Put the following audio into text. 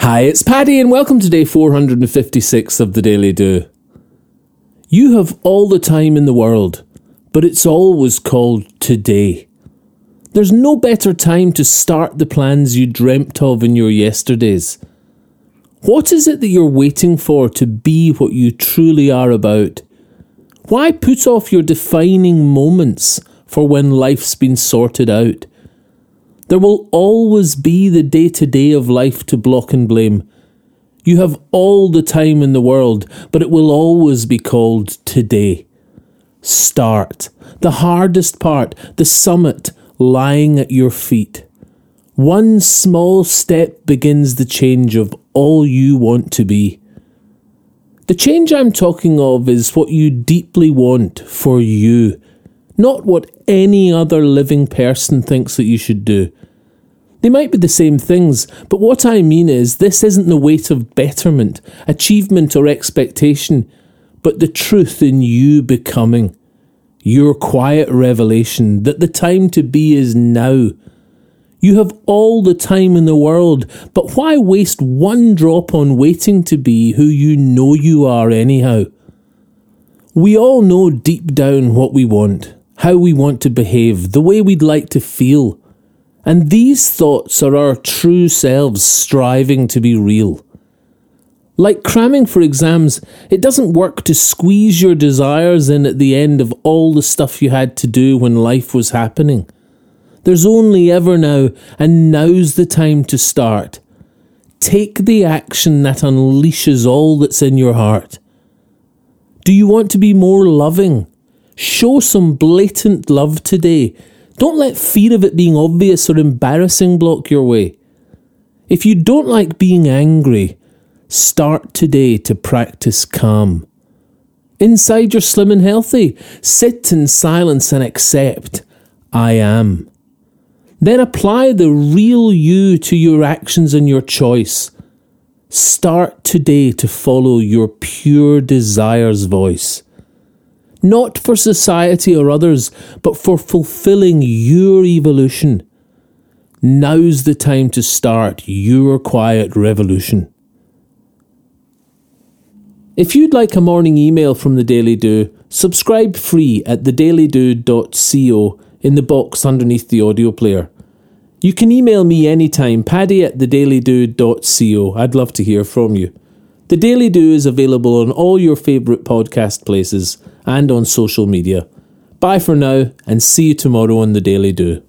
Hi, it's Paddy, and welcome to day 456 of the Daily Do. You have all the time in the world, but it's always called today. There's no better time to start the plans you dreamt of in your yesterdays. What is it that you're waiting for to be what you truly are about? Why put off your defining moments for when life's been sorted out? There will always be the day to day of life to block and blame. You have all the time in the world, but it will always be called today. Start. The hardest part, the summit, lying at your feet. One small step begins the change of all you want to be. The change I'm talking of is what you deeply want for you, not what any other living person thinks that you should do. They might be the same things, but what I mean is this isn't the weight of betterment, achievement, or expectation, but the truth in you becoming. Your quiet revelation that the time to be is now. You have all the time in the world, but why waste one drop on waiting to be who you know you are anyhow? We all know deep down what we want, how we want to behave, the way we'd like to feel. And these thoughts are our true selves striving to be real. Like cramming for exams, it doesn't work to squeeze your desires in at the end of all the stuff you had to do when life was happening. There's only ever now, and now's the time to start. Take the action that unleashes all that's in your heart. Do you want to be more loving? Show some blatant love today don't let fear of it being obvious or embarrassing block your way. If you don't like being angry, start today to practice calm. Inside you're slim and healthy. Sit in silence and accept, I am. Then apply the real you to your actions and your choice. Start today to follow your pure desire's voice not for society or others, but for fulfilling your evolution. Now's the time to start your quiet revolution. If you'd like a morning email from the Daily Do, subscribe free at thedailydo.co in the box underneath the audio player. You can email me anytime, paddy at thedailydo.co. I'd love to hear from you. The Daily Do is available on all your favourite podcast places and on social media. Bye for now, and see you tomorrow on The Daily Do.